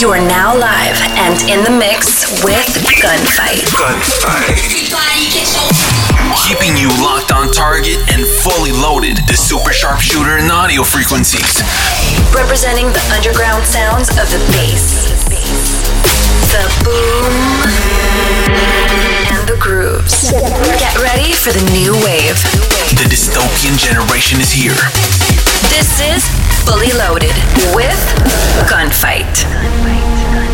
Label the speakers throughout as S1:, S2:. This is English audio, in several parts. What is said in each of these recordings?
S1: You are now live and in the mix with Gunfight. Gunfight.
S2: Keeping you locked on target and fully loaded. The super sharpshooter and audio frequencies.
S1: Representing the underground sounds of the bass. The boom and the grooves. Get ready for the new wave.
S2: The dystopian generation is here.
S1: This is Fully Loaded with Gunfight. The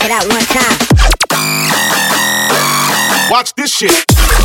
S3: Check it out one time.
S4: Watch this shit.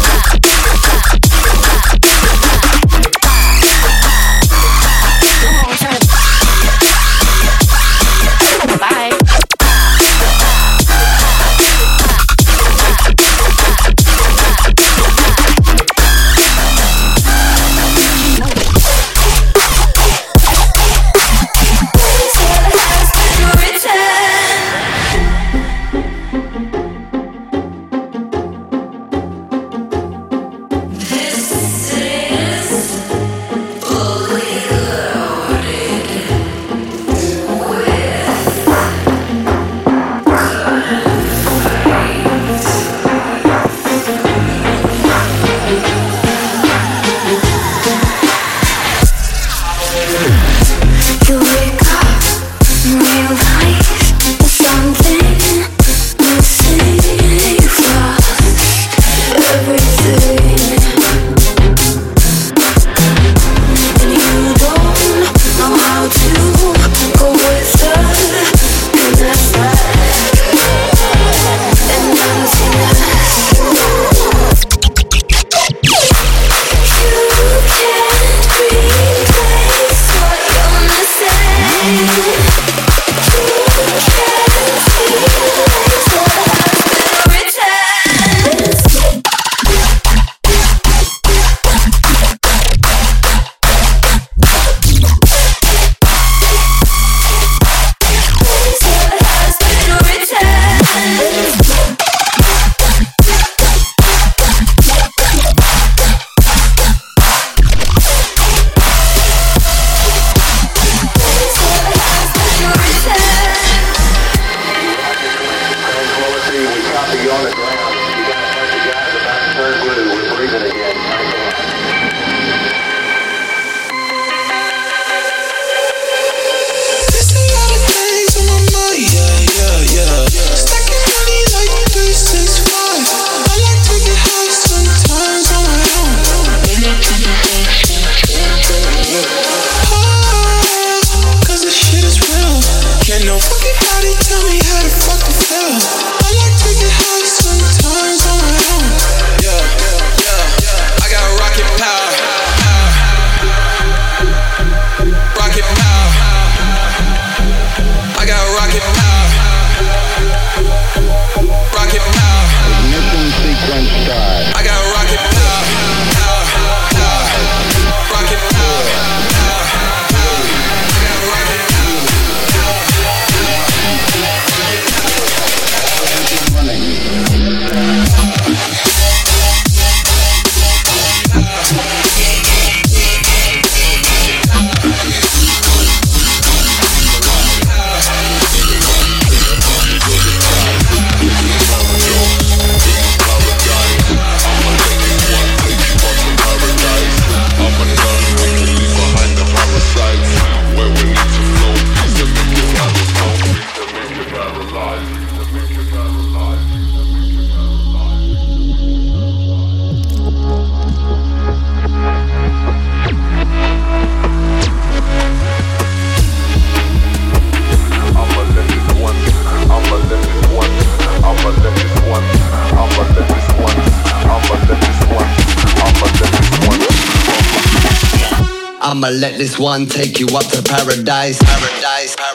S5: I'ma let this one take you up to paradise. Paradise. paradise.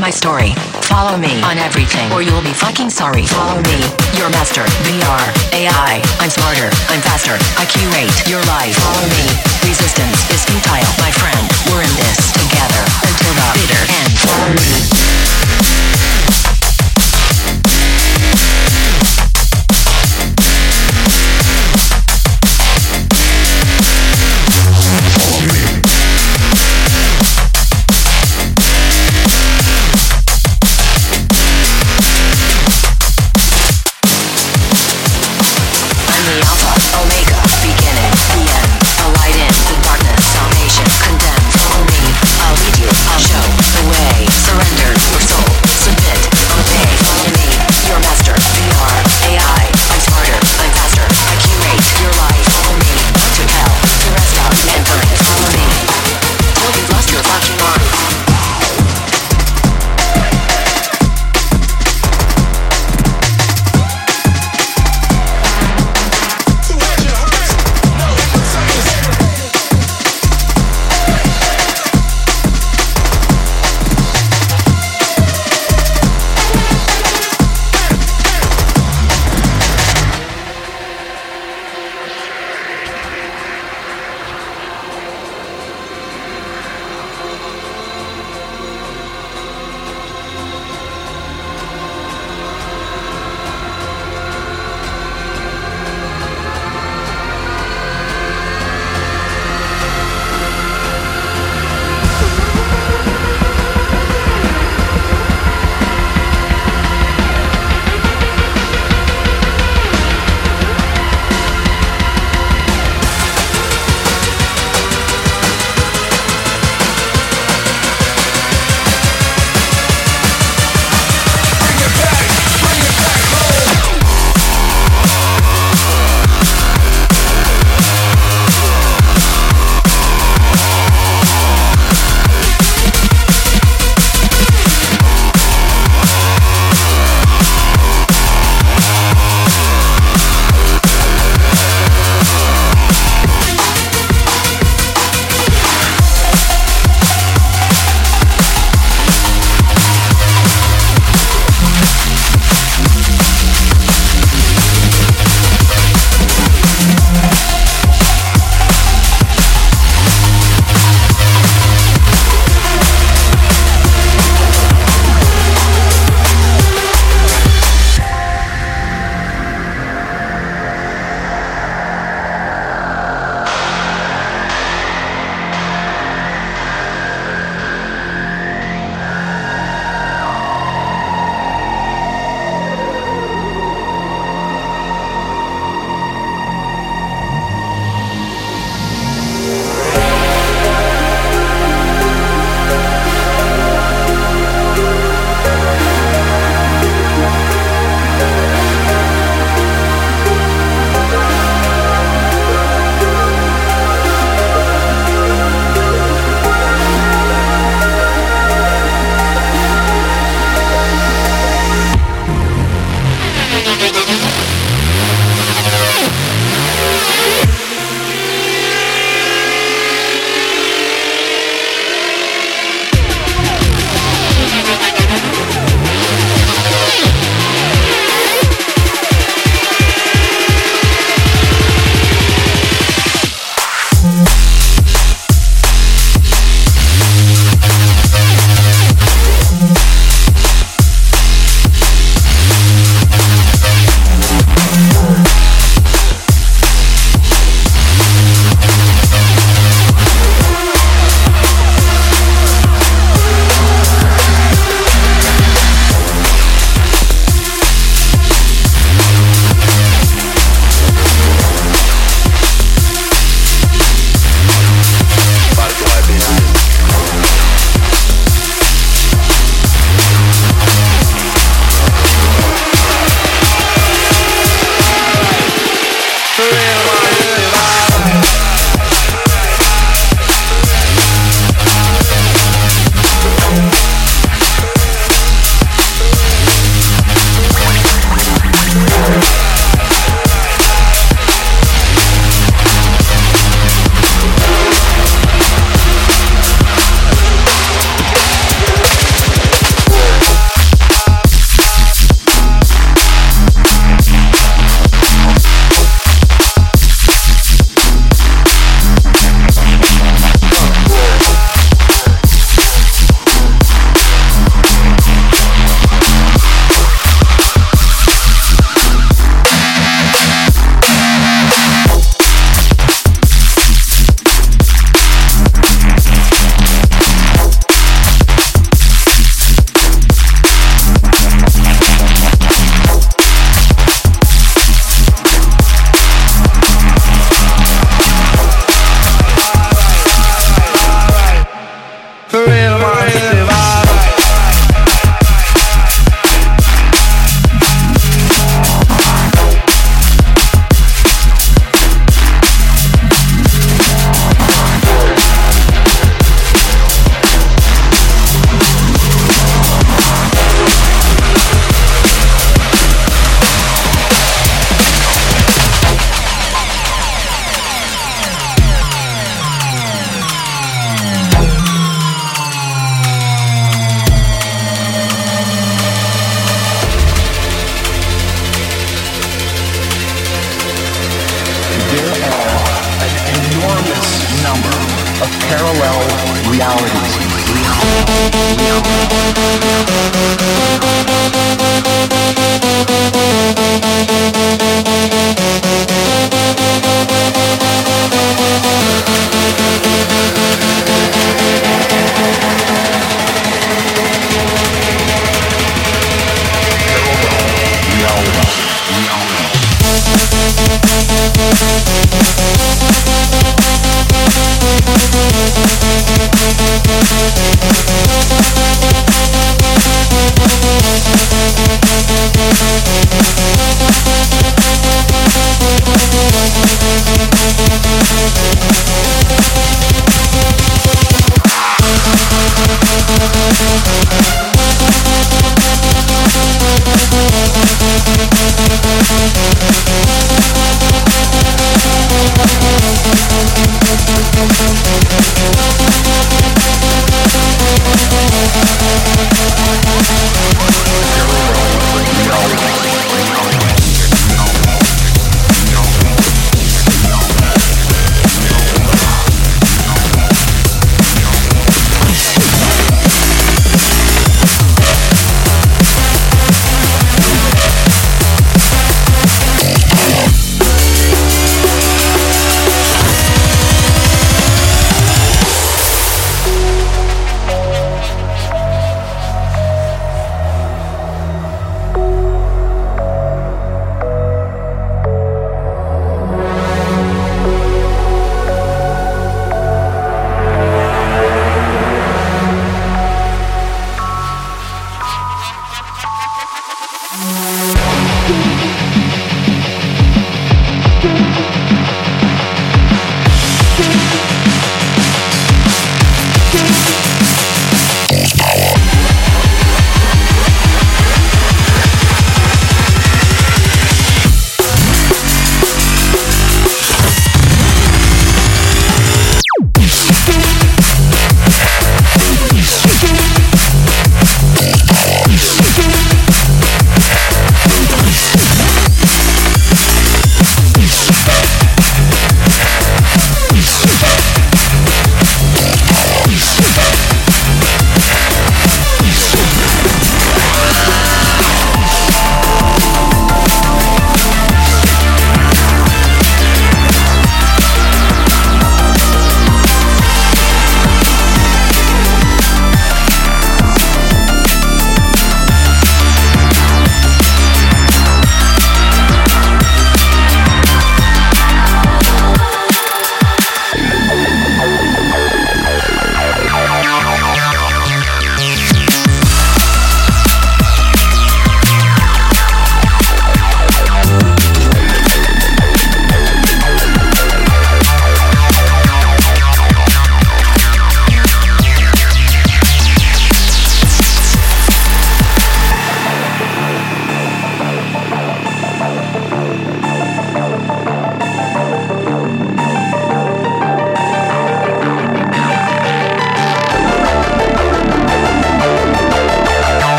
S6: My story. Follow me on everything or you'll be fucking sorry. Follow me, your master, VR, AI. I'm smarter, I'm faster. I curate your life. Follow me. Resistance is futile, my friend. We're in this together until the bitter end. Follow me.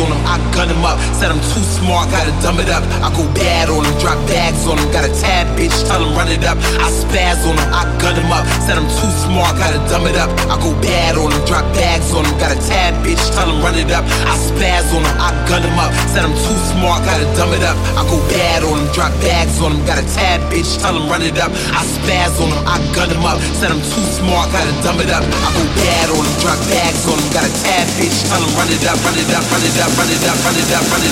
S7: on I gun them up. Said I'm too smart, gotta dumb it up. I go bad on him, drop bags on him, got a tad bitch, tell him run it up. I spaz on him, I gun him up. Said I'm too smart, gotta dumb it up. I go bad on him, drop bags on him, got a tad bitch, tell him run it up. I spaz on him, I gun him up. Said I'm too smart, gotta dumb it up. I go bad on him, drop bags on him, got a tad bitch, tell him run it up. I spaz on him, I gun him up. Said I'm too smart, gotta dumb it up. I go bad on him, drop bags on him, got a tad bitch, tell him run it up, run it up, run it up, run it up, run it up, run it up.